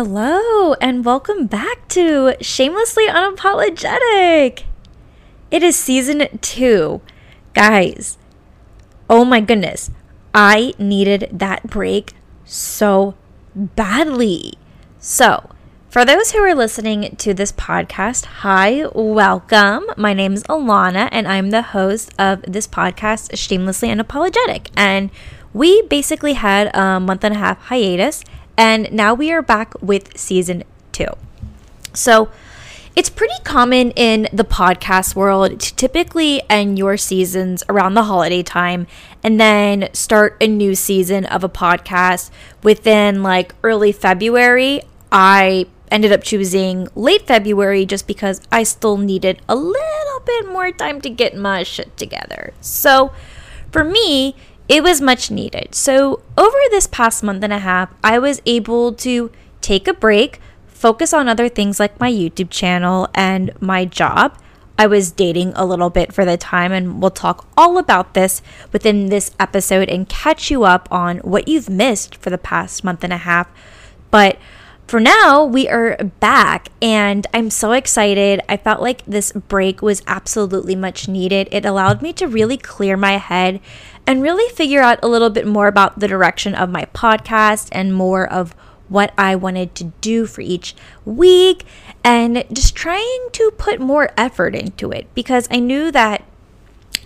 Hello, and welcome back to Shamelessly Unapologetic. It is season two. Guys, oh my goodness, I needed that break so badly. So, for those who are listening to this podcast, hi, welcome. My name is Ilana, and I'm the host of this podcast, Shamelessly Unapologetic. And we basically had a month and a half hiatus, and now we are back with season two. So, it's pretty common in the podcast world to typically end your seasons around the holiday time and then start a new season of a podcast within like early February. I ended up choosing late February just because I still needed a little bit more time to get my shit together. So for me, it was much needed. So over this past month and a half, I was able to take a break, focus on other things like my YouTube channel and my job. I was dating a little bit for the time, and we'll talk all about this within this episode and catch you up on what you've missed for the past month and a half. But for now, we are back and I'm so excited. I felt like this break was absolutely much needed. It allowed me to really clear my head and really figure out a little bit more about the direction of my podcast and more of what I wanted to do for each week and just trying to put more effort into it because I knew that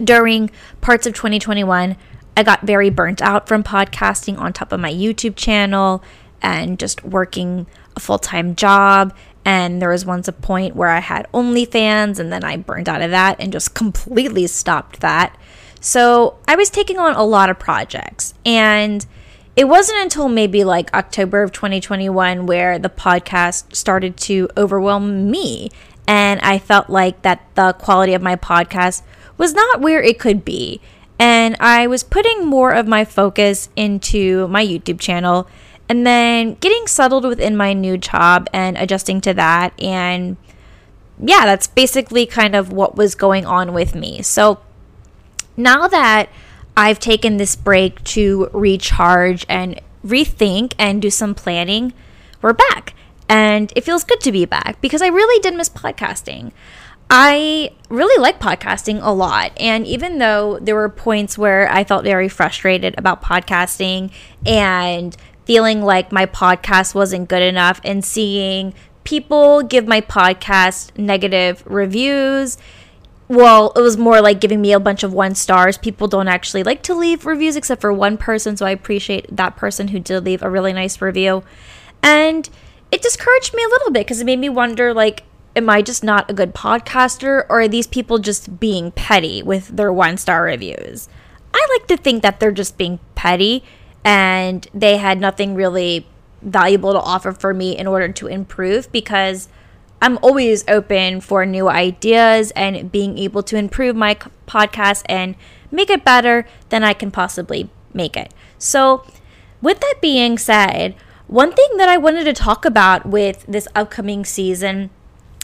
during parts of 2021, I got very burnt out from podcasting on top of my YouTube channel and just working a full time job. And there was once a point where I had OnlyFans, and then I burned out of that and just completely stopped that. So I was taking on a lot of projects. And it wasn't until maybe like October of 2021 where the podcast started to overwhelm me. And I felt like that the quality of my podcast was not where it could be. And I was putting more of my focus into my YouTube channel and then getting settled within my new job and adjusting to that. And yeah, that's basically kind of what was going on with me. So now that I've taken this break to recharge and rethink and do some planning, we're back. And it feels good to be back because I really did miss podcasting. I really like podcasting a lot. And even though there were points where I felt very frustrated about podcasting and feeling like my podcast wasn't good enough and seeing people give my podcast negative reviews. Well, it was more like giving me a bunch of one stars. People don't actually like to leave reviews except for one person, so I appreciate that person who did leave a really nice review. And it discouraged me a little bit because it made me wonder like am I just not a good podcaster or are these people just being petty with their one star reviews? I like to think that they're just being petty and they had nothing really valuable to offer for me in order to improve because I'm always open for new ideas and being able to improve my podcast and make it better than I can possibly make it. So, with that being said, one thing that I wanted to talk about with this upcoming season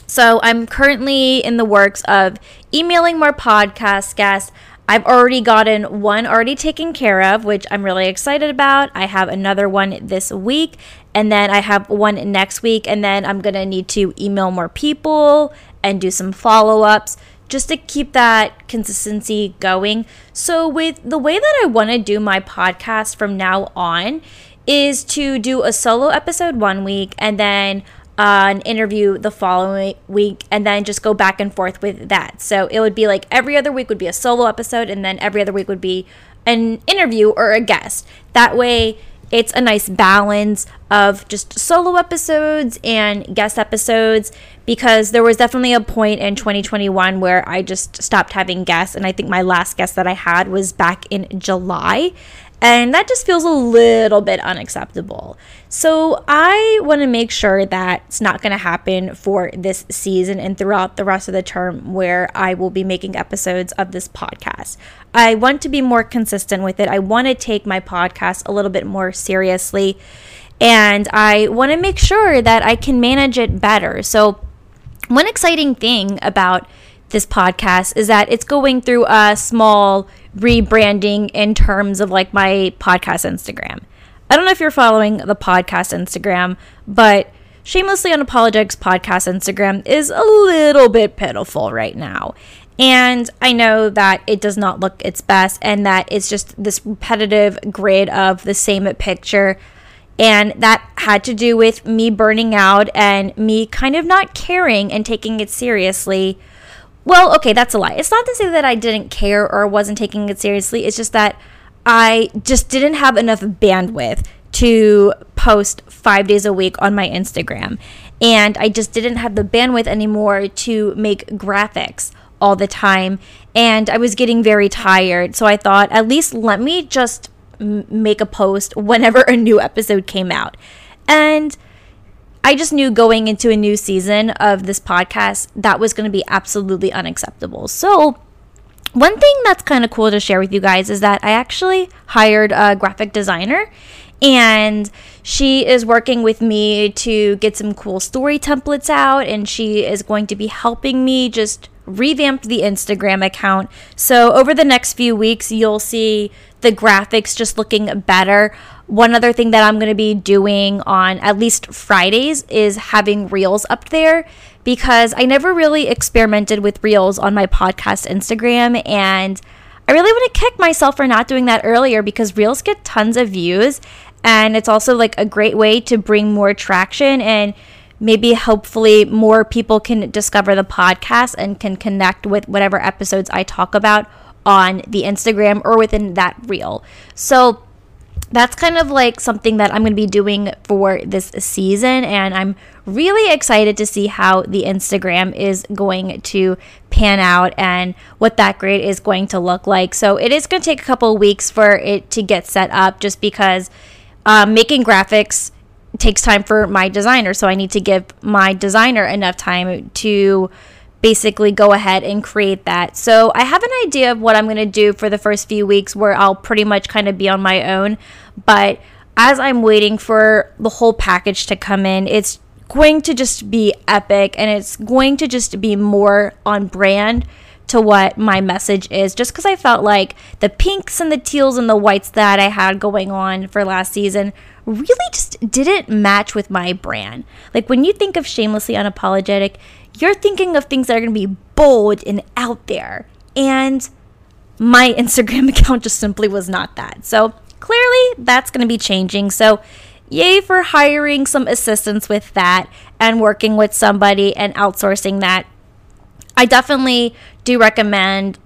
so, I'm currently in the works of emailing more podcast guests. I've already gotten one already taken care of, which I'm really excited about. I have another one this week, and then I have one next week, and then I'm gonna need to email more people and do some follow ups just to keep that consistency going. So, with the way that I wanna do my podcast from now on, is to do a solo episode one week and then an interview the following week and then just go back and forth with that. So it would be like every other week would be a solo episode and then every other week would be an interview or a guest. That way it's a nice balance of just solo episodes and guest episodes because there was definitely a point in 2021 where I just stopped having guests and I think my last guest that I had was back in July and that just feels a little bit unacceptable. So I want to make sure that it's not going to happen for this season and throughout the rest of the term where I will be making episodes of this podcast. I want to be more consistent with it. I want to take my podcast a little bit more seriously. And I want to make sure that I can manage it better. So, one exciting thing about this podcast is that it's going through a small rebranding in terms of like my podcast Instagram. I don't know if you're following the podcast Instagram, but Shamelessly Unapologetics podcast Instagram is a little bit pitiful right now. And I know that it does not look its best and that it's just this repetitive grid of the same picture. And that had to do with me burning out and me kind of not caring and taking it seriously. Well, okay, that's a lie. It's not to say that I didn't care or wasn't taking it seriously. It's just that I just didn't have enough bandwidth to post five days a week on my Instagram. And I just didn't have the bandwidth anymore to make graphics all the time and I was getting very tired. So I thought, at least let me just m- make a post whenever a new episode came out. And I just knew going into a new season of this podcast that was going to be absolutely unacceptable. So, one thing that's kind of cool to share with you guys is that I actually hired a graphic designer and she is working with me to get some cool story templates out and she is going to be helping me just revamp the Instagram account. So over the next few weeks, you'll see the graphics just looking better. One other thing that I'm going to be doing on at least Fridays is having reels up there because I never really experimented with reels on my podcast Instagram and I really want to kick myself for not doing that earlier because reels get tons of views and it's also like a great way to bring more traction and maybe hopefully more people can discover the podcast and can connect with whatever episodes I talk about on the Instagram or within that reel. So that's kind of like something that I'm going to be doing for this season. And I'm really excited to see how the Instagram is going to pan out and what that grade is going to look like. So it is going to take a couple of weeks for it to get set up just because um, making graphics takes time for my designer. So I need to give my designer enough time to basically go ahead and create that. So I have an idea of what I'm going to do for the first few weeks where I'll pretty much kind of be on my own. But as I'm waiting for the whole package to come in, it's going to just be epic and it's going to just be more on brand to what my message is just because I felt like the pinks and the teals and the whites that I had going on for last season really just didn't match with my brand. Like when you think of shamelessly unapologetic, you're thinking of things that are going to be bold and out there. And my Instagram account just simply was not that. So clearly that's going to be changing. So yay for hiring some assistance with that and working with somebody and outsourcing that. I definitely do recommend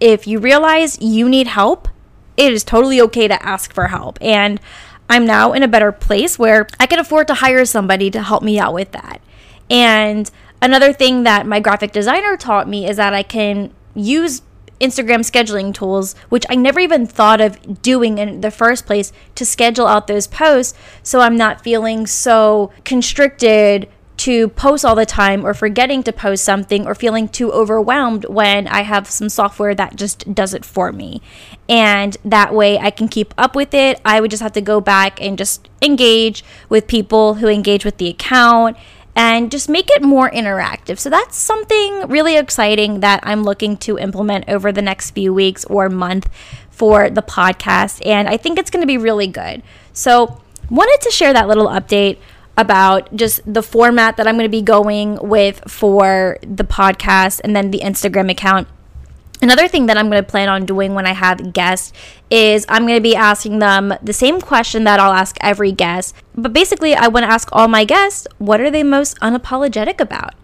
if you realize you need help, it is totally okay to ask for help. And I'm now in a better place where I can afford to hire somebody to help me out with that. And another thing that my graphic designer taught me is that I can use Instagram scheduling tools, which I never even thought of doing in the first place, to schedule out those posts so I'm not feeling so constricted to post all the time or forgetting to post something or feeling too overwhelmed when I have some software that just does it for me. And that way I can keep up with it. I would just have to go back and just engage with people who engage with the account and just make it more interactive. So that's something really exciting that I'm looking to implement over the next few weeks or month for the podcast. And I think it's going to be really good. So, wanted to share that little update about just the format that I'm going to be going with for the podcast and then the Instagram account. Another thing that I'm going to plan on doing when I have guests is I'm going to be asking them the same question that I'll ask every guest. But basically, I want to ask all my guests what are they most unapologetic about?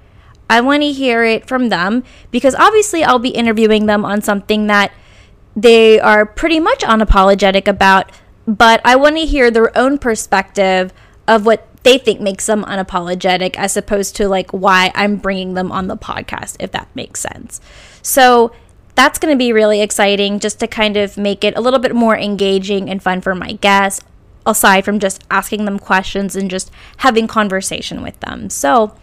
I want to hear it from them because obviously I'll be interviewing them on something that they are pretty much unapologetic about, but I want to hear their own perspective of what they think makes them unapologetic as opposed to like why I'm bringing them on the podcast, if that makes sense. So that's going to be really exciting just to kind of make it a little bit more engaging and fun for my guests, aside from just asking them questions and just having conversation with them. So,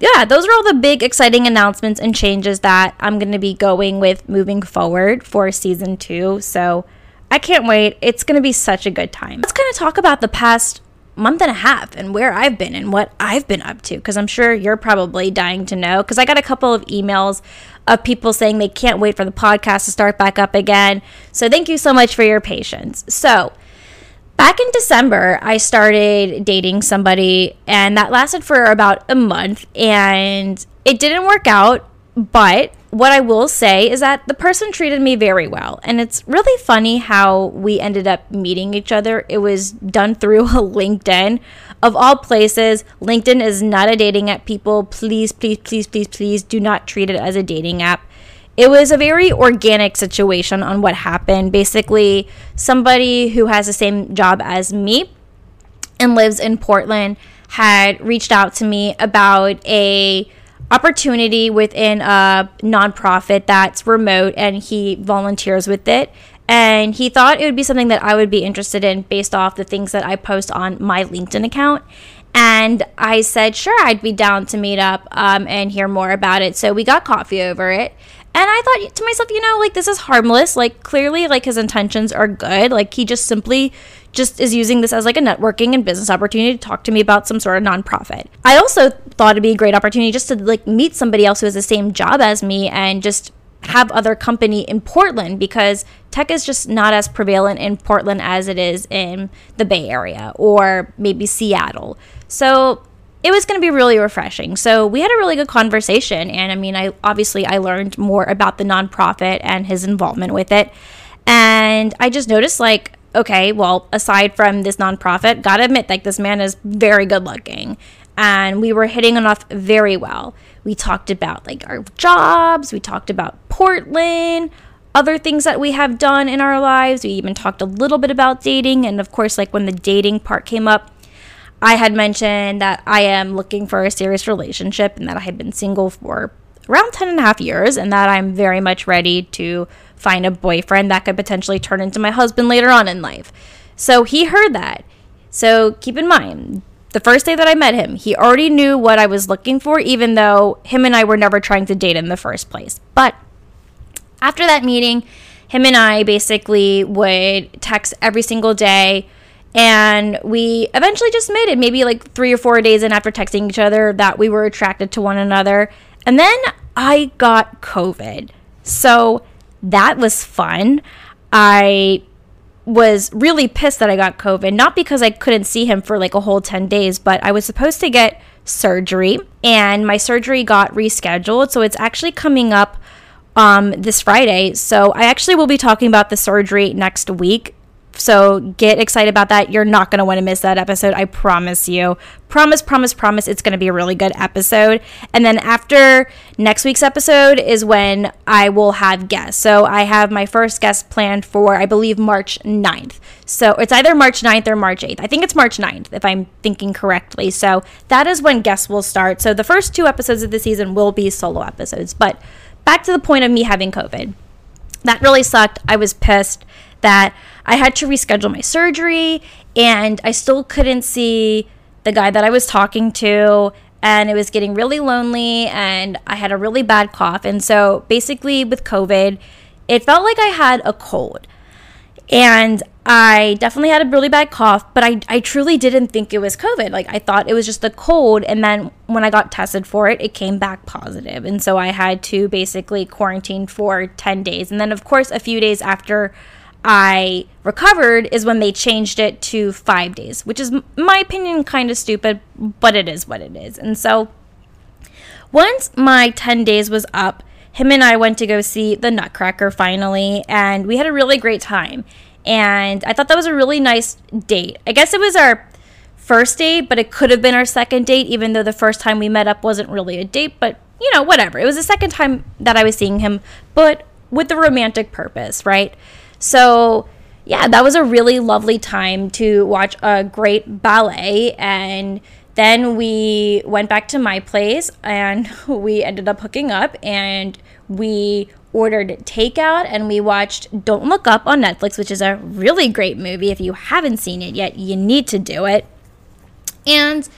yeah, those are all the big exciting announcements and changes that I'm going to be going with moving forward for season two. So, I can't wait. It's going to be such a good time. Let's kind of talk about the past month and a half and where I've been and what I've been up to because I'm sure you're probably dying to know because I got a couple of emails of people saying they can't wait for the podcast to start back up again. So thank you so much for your patience. So, Back in December, I started dating somebody, and that lasted for about a month, and it didn't work out. But what I will say is that the person treated me very well. And it's really funny how we ended up meeting each other. It was done through a LinkedIn. Of all places, LinkedIn is not a dating app, people. Please, please, please, please, please do not treat it as a dating app it was a very organic situation on what happened. Basically, somebody who has the same job as me and lives in Portland had reached out to me about a opportunity within a nonprofit that's remote and he volunteers with it and he thought it would be something that I would be interested in based off the things that I post on my LinkedIn account. And I said, sure, I'd be down to meet up um, and hear more about it. So we got coffee over it. And I thought to myself, you know, like this is harmless. Like clearly, like his intentions are good. Like he just simply just is using this as like a networking and business opportunity to talk to me about some sort of nonprofit. I also thought it'd be a great opportunity just to like meet somebody else who has the same job as me and just have other company in Portland because tech is just not as prevalent in Portland as it is in the Bay Area or maybe Seattle. So it was going to be really refreshing. So we had a really good conversation, and I mean, I obviously I learned more about the nonprofit and his involvement with it, and I just noticed like, okay, well, aside from this nonprofit, gotta admit, like this man is very good looking, and we were hitting it off very well. We talked about like our jobs, we talked about Portland, other things that we have done in our lives. We even talked a little bit about dating, and of course, like when the dating part came up I had mentioned that I am looking for a serious relationship and that I had been single for around 10 and a half years and that I'm very much ready to find a boyfriend that could potentially turn into my husband later on in life. So he heard that. So keep in mind, the first day that I met him, he already knew what I was looking for, even though him and I were never trying to date in the first place. But after that meeting, him and I basically would text every single day and we eventually just made it maybe like three or four days in after texting each other that we were attracted to one another. And then I got COVID. So that was fun. I was really pissed that I got COVID, not because I couldn't see him for like a whole 10 days, but I was supposed to get surgery and my surgery got rescheduled. So it's actually coming up um, this Friday. So I actually will be talking about the surgery next week. So get excited about that. You're not going to want to miss that episode. I promise you. Promise, promise, promise. It's going to be a really good episode. And then after next week's episode is when I will have guests. So I have my first guest planned for, I believe, March 9th. So it's either March 9th or March 8th. I think it's March 9th, if I'm thinking correctly. So that is when guests will start. So the first two episodes of the season will be solo episodes. But back to the point of me having COVID. That really sucked. I was pissed that I had to reschedule my surgery and I still couldn't see the guy that I was talking to and it was getting really lonely and I had a really bad cough. And so basically with COVID, it felt like I had a cold. And I definitely had a really bad cough, but I, I truly didn't think it was COVID. Like, I thought it was just a cold. And then when I got tested for it, it came back positive. And so I had to basically quarantine for 10 days. And then, of course, a few days after I recovered is when they changed it to five days, which is, my opinion, kind of stupid, but it is what it is. And so once my 10 days was up, him and I went to go see the Nutcracker finally, and we had a really great time. And I thought that was a really nice date. I guess it was our first date, but it could have been our second date, even though the first time we met up wasn't really a date, but you know, whatever. It was the second time that I was seeing him, but with the romantic purpose, right? So, yeah, that was a really lovely time to watch a great ballet. And then we went back to my place and we ended up hooking up and we ordered takeout and we watched Don't Look Up on Netflix, which is a really great movie. If you haven't seen it yet, you need to do it. And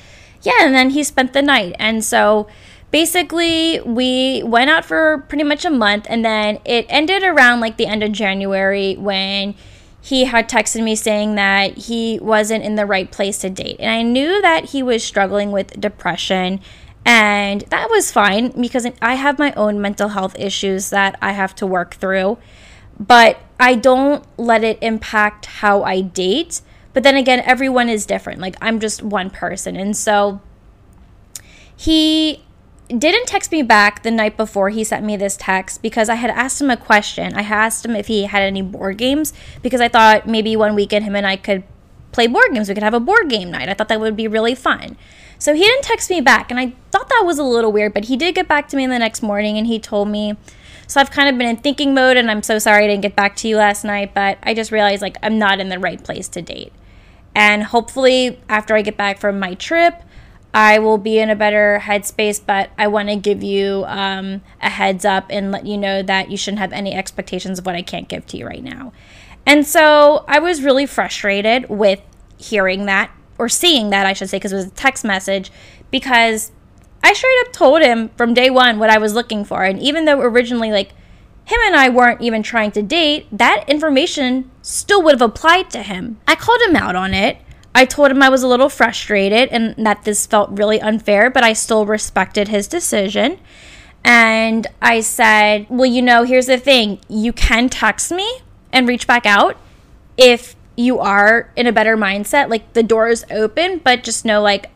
yeah, and then he spent the night. And so basically we went out for pretty much a month and then it ended around like the end of January when he had texted me saying that he wasn't in the right place to date. And I knew that he was struggling with depression and that was fine because I have my own mental health issues that I have to work through. But I don't let it impact how I date But then again, everyone is different. Like I'm just one person. And so he didn't text me back the night before he sent me this text because I had asked him a question. I asked him if he had any board games because I thought maybe one weekend him and I could play board games. We could have a board game night. I thought that would be really fun. So he didn't text me back, and I thought that was a little weird, but he did get back to me the next morning and he told me. So I've kind of been in thinking mode, and I'm so sorry I didn't get back to you last night, but I just realized like I'm not in the right place to date. And hopefully, after I get back from my trip, I will be in a better headspace, but I want to give you um, a heads up and let you know that you shouldn't have any expectations of what I can't give to you right now. And so I was really frustrated with hearing that, or seeing that, I should say, because it was a text message, because I straight up told him from day one what I was looking for. And even though originally, like, him and I weren't even trying to date, that information still would have applied to him. I called him out on it. I told him I was a little frustrated and that this felt really unfair, but I still respected his decision. And I said, Well, you know, here's the thing you can text me and reach back out if you are in a better mindset. Like the door is open, but just know, like,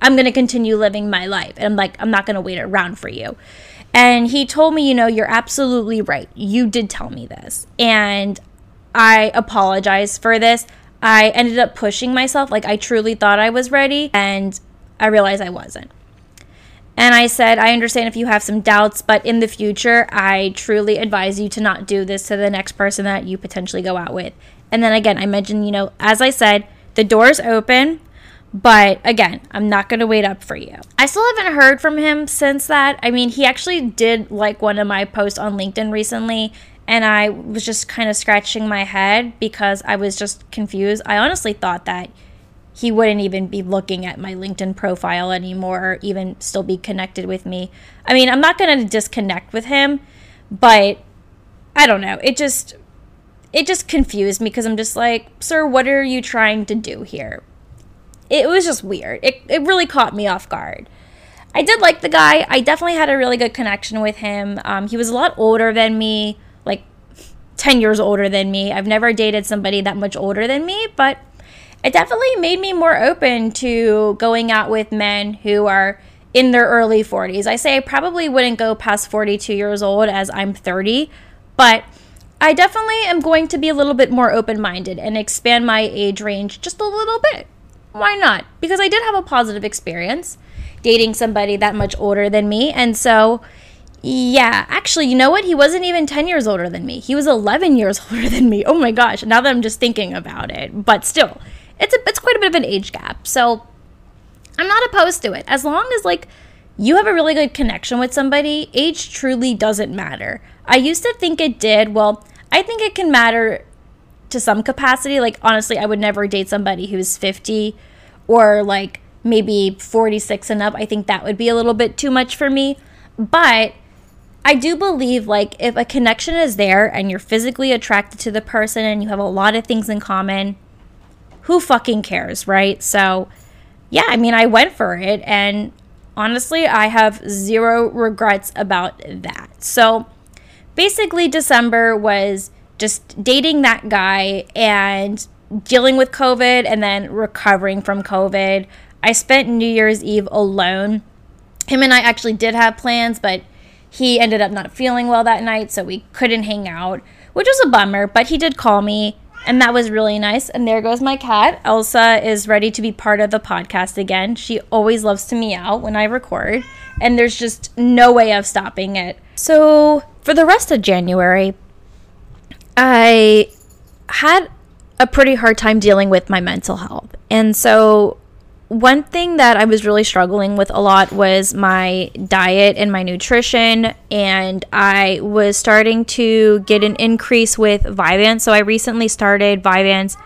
I'm going to continue living my life. And I'm like, I'm not going to wait around for you. And he told me, you know, you're absolutely right. You did tell me this. And I apologize for this. I ended up pushing myself. Like, I truly thought I was ready, and I realized I wasn't. And I said, I understand if you have some doubts, but in the future, I truly advise you to not do this to the next person that you potentially go out with. And then again, I mentioned, you know, as I said, the door's open, but again, I'm not going to wait up for you. I still haven't heard from him since that. I mean, he actually did like one of my posts on LinkedIn recently and I was just kind of scratching my head because I was just confused. I honestly thought that he wouldn't even be looking at my LinkedIn profile anymore or even still be connected with me. I mean, I'm not going to disconnect with him, but I don't know. It just it just confused me because I'm just like, "Sir, what are you trying to do here?" It was just weird. It it really caught me off guard. I did like the guy. I definitely had a really good connection with him. Um, he was a lot older than me 10 years older than me. I've never dated somebody that much older than me, but it definitely made me more open to going out with men who are in their early 40s. I say I probably wouldn't go past 42 years old as I'm 30, but I definitely am going to be a little bit more open minded and expand my age range just a little bit. Why not? Because I did have a positive experience dating somebody that much older than me. And so yeah, actually, you know what? He wasn't even 10 years older than me. He was 11 years older than me. Oh my gosh, now that I'm just thinking about it. But still, it's a it's quite a bit of an age gap. So, I'm not opposed to it. As long as like you have a really good connection with somebody, age truly doesn't matter. I used to think it did. Well, I think it can matter to some capacity. Like honestly, I would never date somebody who's 50 or like maybe 46 and up. I think that would be a little bit too much for me. But I do believe like if a connection is there and you're physically attracted to the person and you have a lot of things in common, who fucking cares, right? So, yeah, I mean, I went for it and honestly, I have zero regrets about that. So, basically December was just dating that guy and dealing with COVID and then recovering from COVID. I spent New Year's Eve alone. Him and I actually did have plans, but he ended up not feeling well that night, so we couldn't hang out, which was a bummer, but he did call me, and that was really nice. And there goes my cat. Elsa is ready to be part of the podcast again. She always loves to meow when I record, and there's just no way of stopping it. So, for the rest of January, I had a pretty hard time dealing with my mental health. And so one thing that I was really struggling with a lot was my diet and my nutrition, and I was starting to get an increase with Vyvanse. So I recently started Vyvanse,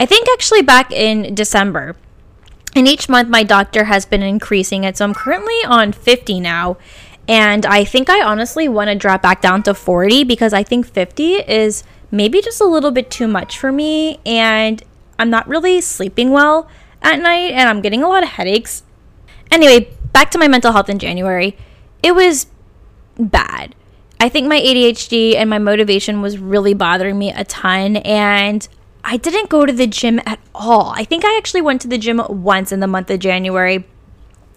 I think actually back in December. And each month my doctor has been increasing it. So I'm currently on 50 now. And I think I honestly want to drop back down to 40 because I think 50 is maybe just a little bit too much for me. And I'm not really sleeping well at night and I'm getting a lot of headaches. Anyway, back to my mental health in January. It was bad. I think my ADHD and my motivation was really bothering me a ton and I didn't go to the gym at all. I think I actually went to the gym once in the month of January.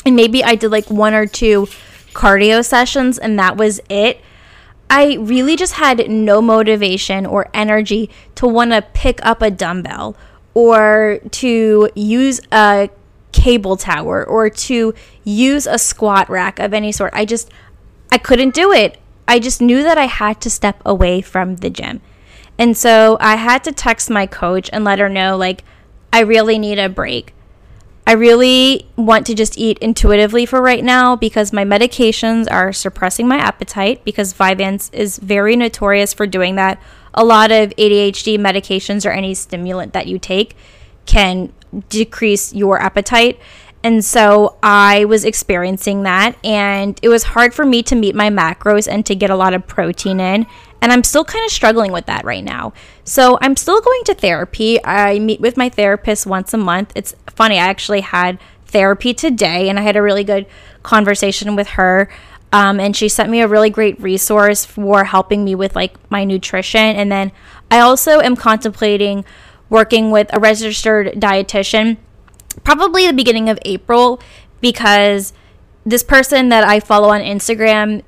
And maybe I did like one or two cardio sessions, and that was it. I really just had no motivation or energy to want to pick up a dumbbell or to use a cable tower or to use a squat rack of any sort. I just, I couldn't do it. I just knew that I had to step away from the gym. And so I had to text my coach and let her know, like, I really need a break. I really want to just eat intuitively for right now because my medications are suppressing my appetite because Vyvanse is very notorious for doing that. A lot of ADHD medications or any stimulant that you take can decrease your appetite. And so I was experiencing that, and it was hard for me to meet my macros and to get a lot of protein in. And I'm still kind of struggling with that right now. So I'm still going to therapy. I meet with my therapist once a month. It's funny, I actually had therapy today and I had a really good conversation with her. Um, and she sent me a really great resource for helping me with like my nutrition. And then I also am contemplating working with a registered dietitian probably the beginning of April because this person that I follow on Instagram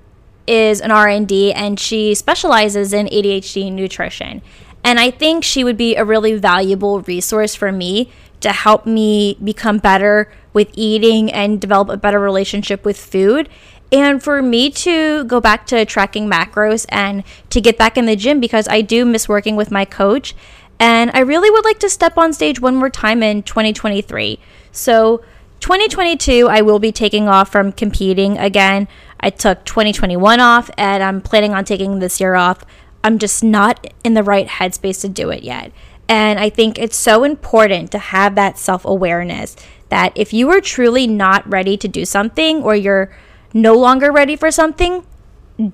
is an R&D and she specializes in ADHD nutrition. And I think she would be a really valuable resource for me to help me become better with eating and develop a better relationship with food. And for me to go back to tracking macros and to get back in the gym because I do miss working with my coach. And I really would like to step on stage one more time in 2023. So, 2022, I will be taking off from competing again. I took 2021 off and I'm planning on taking this year off. I'm just not in the right headspace to do it yet. And I think it's so important to have that self awareness that if you are truly not ready to do something or you're no longer ready for something,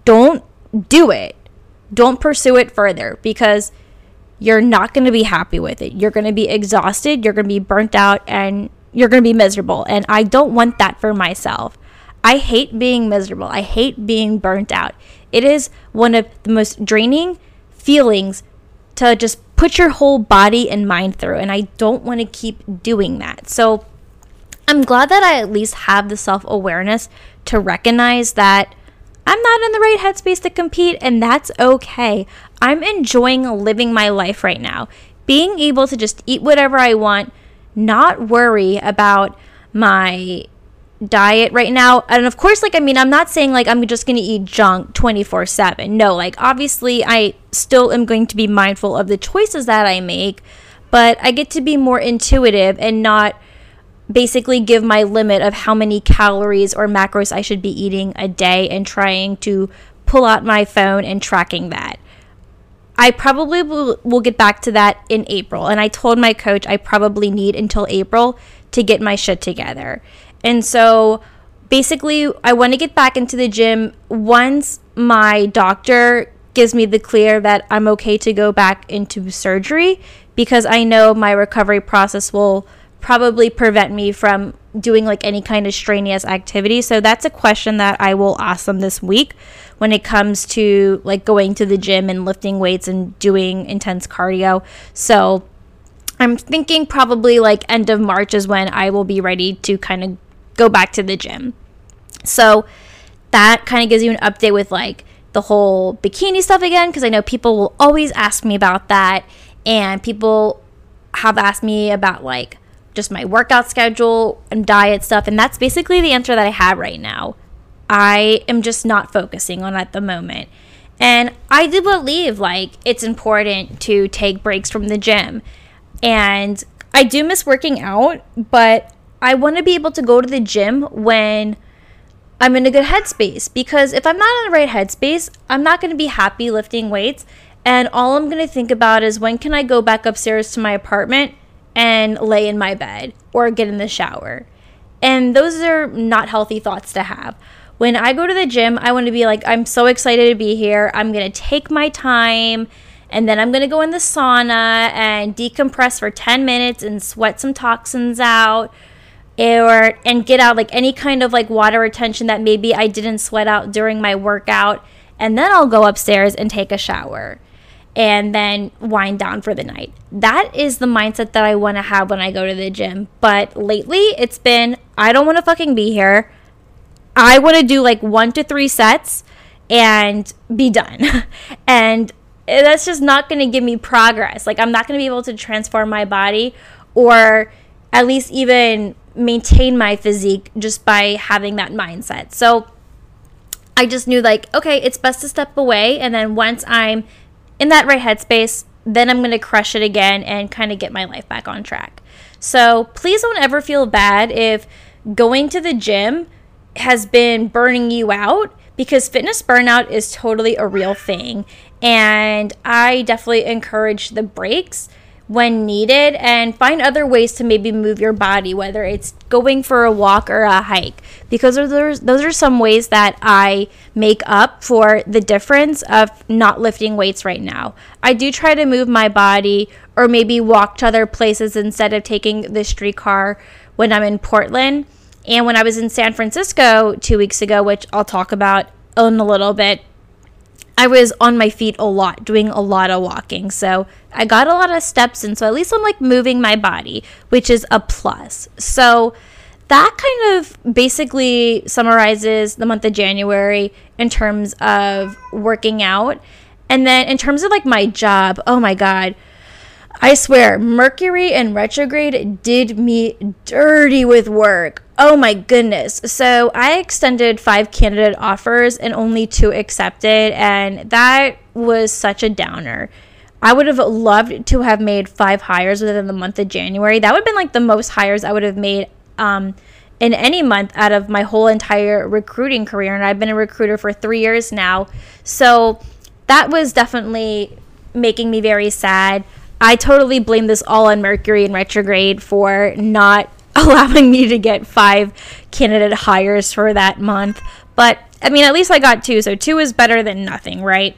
don't do it. Don't pursue it further because you're not going to be happy with it. You're going to be exhausted, you're going to be burnt out, and you're going to be miserable. And I don't want that for myself. I hate being miserable. I hate being burnt out. It is one of the most draining feelings to just put your whole body and mind through. And I don't want to keep doing that. So I'm glad that I at least have the self awareness to recognize that I'm not in the right headspace to compete, and that's okay. I'm enjoying living my life right now. Being able to just eat whatever I want, not worry about my diet right now. And of course, like, I mean, I'm not saying like I'm just going to eat junk 24 7. No, like, obviously, I still am going to be mindful of the choices that I make, but I get to be more intuitive and not basically give my limit of how many calories or macros I should be eating a day and trying to pull out my phone and tracking that. I probably will, will get back to that in April. And I told my coach I probably need until April to get my shit together. And so basically, I want to get back into the gym once my doctor gives me the clear that I'm okay to go back into surgery because I know my recovery process will probably prevent me from doing like any kind of strenuous activity. So that's a question that I will ask them this week when it comes to like going to the gym and lifting weights and doing intense cardio. So I'm thinking probably like end of March is when I will be ready to kind of go back to the gym. So that kind of gives you an update with like the whole bikini stuff again because I know people will always ask me about that and people have asked me about like just my workout schedule and diet stuff and that's basically the answer that I have right now. I am just not focusing on at the moment. And I do believe like it's important to take breaks from the gym. And I do miss working out, but I want to be able to go to the gym when I'm in a good headspace because if I'm not in the right headspace, I'm not going to be happy lifting weights. And all I'm going to think about is when can I go back upstairs to my apartment and lay in my bed or get in the shower. And those are not healthy thoughts to have. When I go to the gym, I want to be like, I'm so excited to be here. I'm going to take my time and then I'm going to go in the sauna and decompress for 10 minutes and sweat some toxins out or and get out like any kind of like water retention that maybe I didn't sweat out during my workout and then I'll go upstairs and take a shower. and then wind down for the night. That is the mindset that I want to have when I go to the gym. But lately, it's been I don't want to fucking be here. I want to do like one to three sets and be done. and that's just not going to give me progress. Like, I'm not going to be able to transform my body or at least even maintain my physique just by having that mindset. So, I just knew like, okay, it's best to step away. And then once I'm in that right headspace, then I'm going to crush it again and kind of get my life back on track. So please don't ever feel bad if going to the gym has been burning you out because fitness burnout is totally a real thing. And I definitely encourage the breaks when needed and find other ways to maybe move your body, whether it's going for a walk or a hike, because those, are some ways that I make up for the difference of not lifting weights right now. I do try to move my body or maybe walk to other places instead of taking the streetcar when I'm in Portland. And when I was in San Francisco two weeks ago, which I'll talk about in a little bit, I was on my feet a lot, doing a lot of walking. So I got a lot of steps in. So at least I'm like moving my body, which is a plus. So that kind of basically summarizes the month of January in terms of working out. And then in terms of like my job, oh my God. I swear, Mercury and retrograde did me dirty with work. Oh my goodness. So I extended five candidate offers and only two accepted, and that was such a downer. I would have loved to have made five hires within the month of January. That would have been like the most hires I would have made um, in any month out of my whole entire recruiting career. And I've been a recruiter for three years now. So that was definitely making me very sad. I totally blame this all on Mercury in retrograde for not allowing me to get five candidate hires for that month. But I mean, at least I got two, so two is better than nothing, right?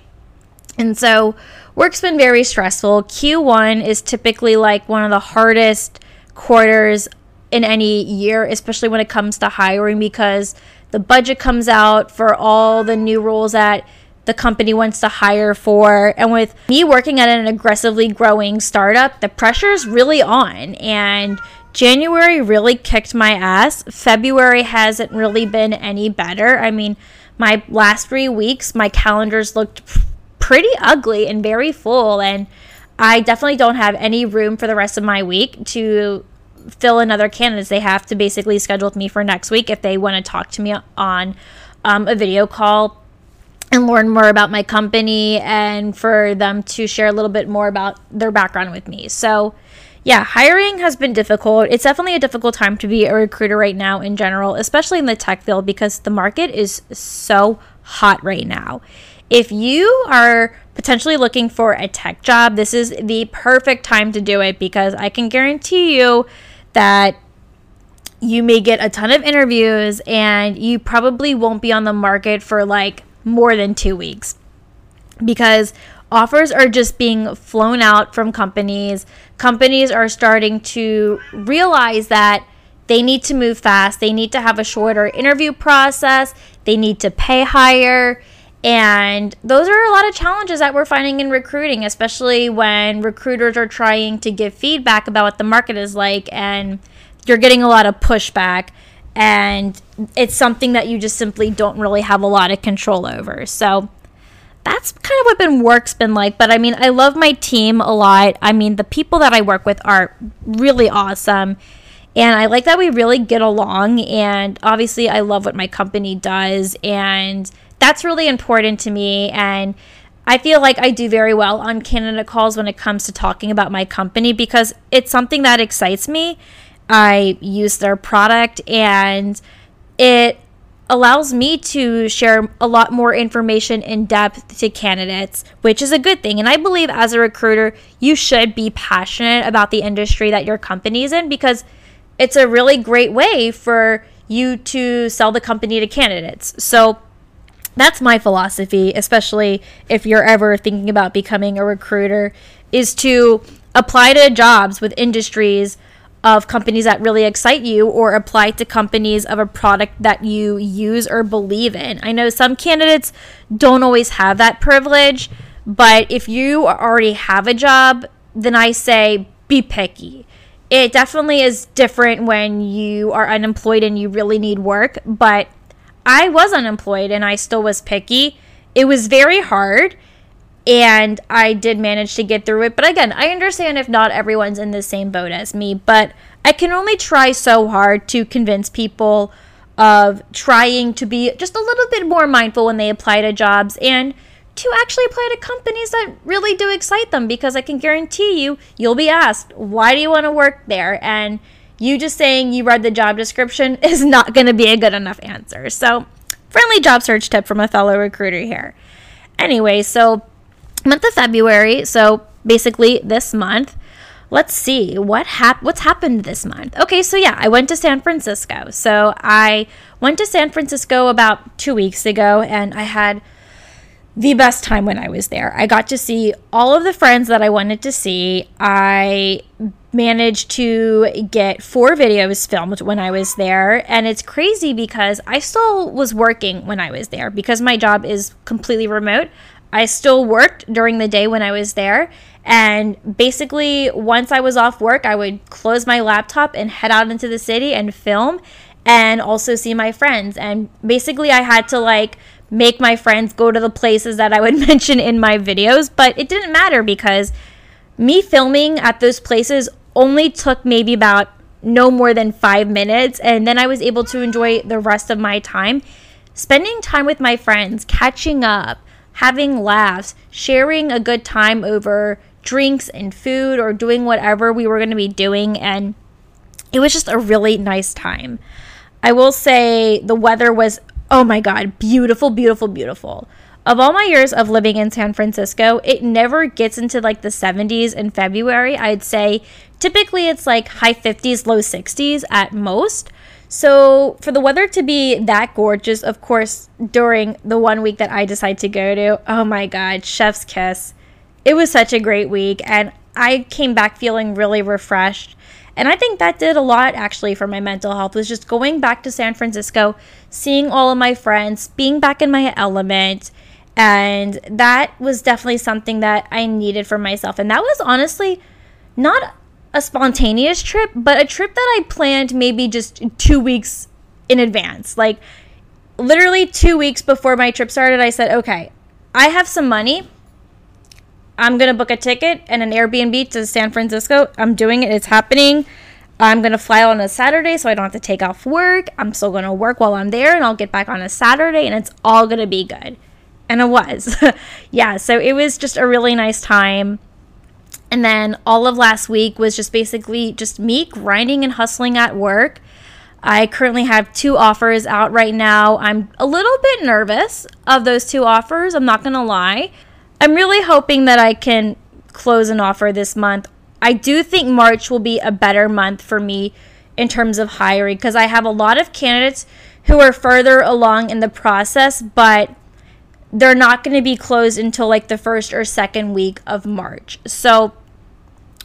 And so work's been very stressful. Q1 is typically like one of the hardest quarters in any year, especially when it comes to hiring, because the budget comes out for all the new roles that the company wants to hire for. And with me working at an aggressively growing startup, the pressure is really on. And January really kicked my ass. February hasn't really been any better. I mean, my last three weeks, my calendars looked pretty ugly and very full. And I definitely don't have any room for the rest of my week to fill in other candidates. They have to basically schedule with me for next week if they want to talk to me on um, a video call and learn more about my company and for them to share a little bit more about their background with me. So, yeah, hiring has been difficult. It's definitely a difficult time to be a recruiter right now in general, especially in the tech field because the market is so hot right now. If you are potentially looking for a tech job, this is the perfect time to do it because I can guarantee you that you may get a ton of interviews and you probably won't be on the market for like more than two weeks because offers are just being flown out from companies. Companies are starting to realize that they need to move fast, they need to have a shorter interview process, they need to pay higher. And those are a lot of challenges that we're finding in recruiting, especially when recruiters are trying to give feedback about what the market is like and you're getting a lot of pushback and it's something that you just simply don't really have a lot of control over. So that's kind of what been work's been like. But I mean, I love my team a lot. I mean, the people that I work with are really awesome. And I like that we really get along. And obviously, I love what my company does. And that's really important to me. And I feel like I do very well on candidate calls when it comes to talking about my company because it's something that excites me. I use their product and it allows me to share a lot more information in depth to candidates, which is a good thing. And I believe as a recruiter, you should be passionate about the industry that your company is in because it's a really great way for you to sell the company to candidates. So that's my philosophy, especially if you're ever thinking about becoming a recruiter, is to apply to jobs with industries of companies that really excite you or apply to companies of a product that you use or believe in. I know some candidates don't always have that privilege, But if you already have a job, then I say be picky. It definitely is different when you are unemployed and you really need work, but I was unemployed and I still was picky. It was very hard and I did manage to get through it. But again, I understand if not everyone's in the same boat as me, but I can only try so hard to convince people of trying to be just a little bit more mindful when they apply to jobs and to actually apply to companies that really do excite them because I can guarantee you, you'll be asked, why do you want to work there? And you just saying you read the job description is not going to be a good enough answer. So, friendly job search tip from a fellow recruiter here. Anyway, so month of February, so basically this month, let's see what hap- what's happened this month. Okay, so yeah, I went to San Francisco. So I went to San Francisco about 2 weeks ago and I had the best time when I was there. I got to see all of the friends that I wanted to see. I managed to get four videos filmed when I was there. And it's crazy because I still was working when I was there because my job is completely remote. I still worked during the day when I was there. And basically, once I was off work, I would close my laptop and head out into the city and film and also see my friends. And basically, I had to like make my friends go to the places that I would mention in my videos, but it didn't matter because me filming at those places only took maybe about no more than five minutes. And then I was able to enjoy the rest of my time spending time with my friends, catching up, having laughs, sharing a good time over drinks and food or doing whatever we were going to be doing. And it was just a really nice time. I will say the weather was, oh my God, beautiful, beautiful, beautiful. Of all my years of living in San Francisco, it never gets into like the 70s in February. I'd say typically it's like high 50s, low 60s at most. So, for the weather to be that gorgeous, of course, during the one week that I decided to go to, oh my God, chef's kiss. It was such a great week, and I came back feeling really refreshed. And I think that did a lot actually for my mental health, was just going back to San Francisco, seeing all of my friends, being back in my element. And that was definitely something that I needed for myself. And that was honestly not a spontaneous trip, but a trip that I planned maybe just two weeks in advance. Like literally two weeks before my trip started, I said, okay, I have some money. I'm going to book a ticket and an Airbnb to San Francisco. I'm doing it, it's happening. I'm going to fly on a Saturday so I don't have to take off work. I'm still going to work while I'm there and I'll get back on a Saturday and it's all going to be good. And it was. yeah, so it was just a really nice time. And then all of last week was just basically just me grinding and hustling at work. I currently have two offers out right now. I'm a little bit nervous of those two offers, I'm not going to lie. I'm really hoping that I can close an offer this month. I do think March will be a better month for me in terms of hiring because I have a lot of candidates who are further along in the process, but they're not going to be closed until like the first or second week of March. So,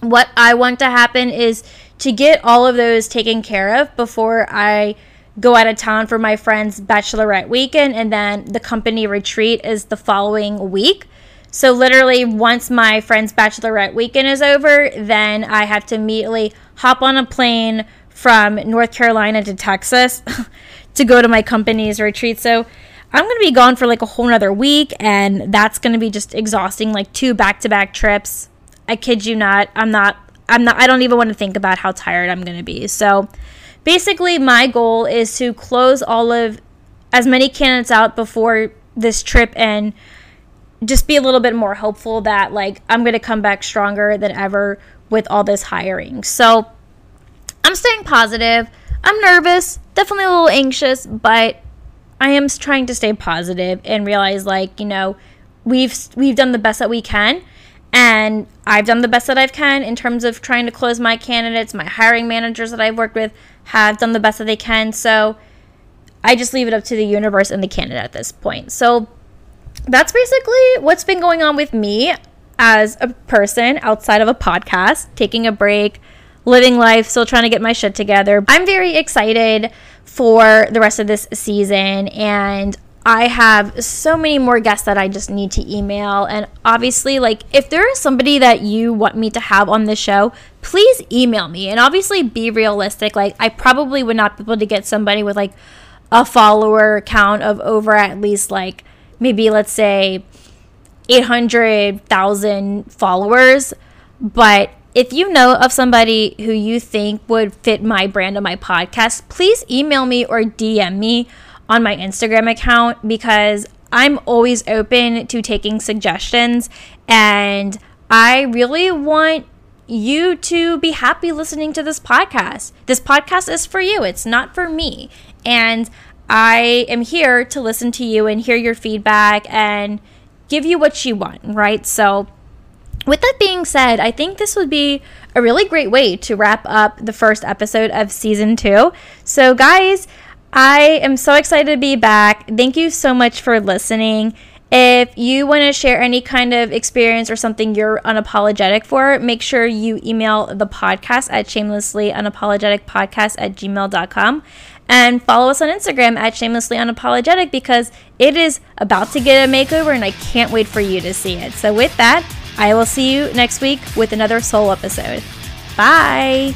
what I want to happen is to get all of those taken care of before I go out of town for my friend's bachelorette weekend, and then the company retreat is the following week. So, literally, once my friend's bachelorette weekend is over, then I have to immediately hop on a plane from North Carolina to Texas to go to my company's retreat. So, I'm going to be gone for like a whole nother week, and that's going to be just exhausting like two back to back trips. I kid you not. I'm not, I'm not, I don't even want to think about how tired I'm going to be. So basically, my goal is to close all of as many candidates out before this trip and just be a little bit more hopeful that like I'm going to come back stronger than ever with all this hiring. So I'm staying positive. I'm nervous, definitely a little anxious, but I am trying to stay positive and realize like, you know, we've we've done the best that we can and I've done the best that I can in terms of trying to close my candidates. My hiring managers that I've worked with have done the best that they can. So I just leave it up to the universe and the candidate at this point. So that's basically what's been going on with me as a person outside of a podcast, taking a break, living life, still trying to get my shit together. I'm very excited for the rest of this season and I have so many more guests that I just need to email. And obviously, like, if there is somebody that you want me to have on the show, please email me. And obviously, be realistic. Like, I probably would not be able to get somebody with like a follower count of over at least like maybe, let's say, 800,000 followers. But if you know of somebody who you think would fit my brand of my podcast, please email me or DM me on my Instagram account because I'm always open to taking suggestions and I really want you to be happy listening to this podcast. This podcast is for you, it's not for me. And I am here to listen to you and hear your feedback and give you what you want, right? So, with that being said, I think this would be a really great way to wrap up the first episode of season two. So, guys, I am so excited to be back. Thank you so much for listening. If you want to share any kind of experience or something you're unapologetic for, make sure you email the podcast at shamelesslyunapologeticpodcast at gmail.com and follow us on Instagram at shamelesslyunapologetic because it is about to get a makeover and I can't wait for you to see it. So, with that, I will see you next week with another soul episode. Bye.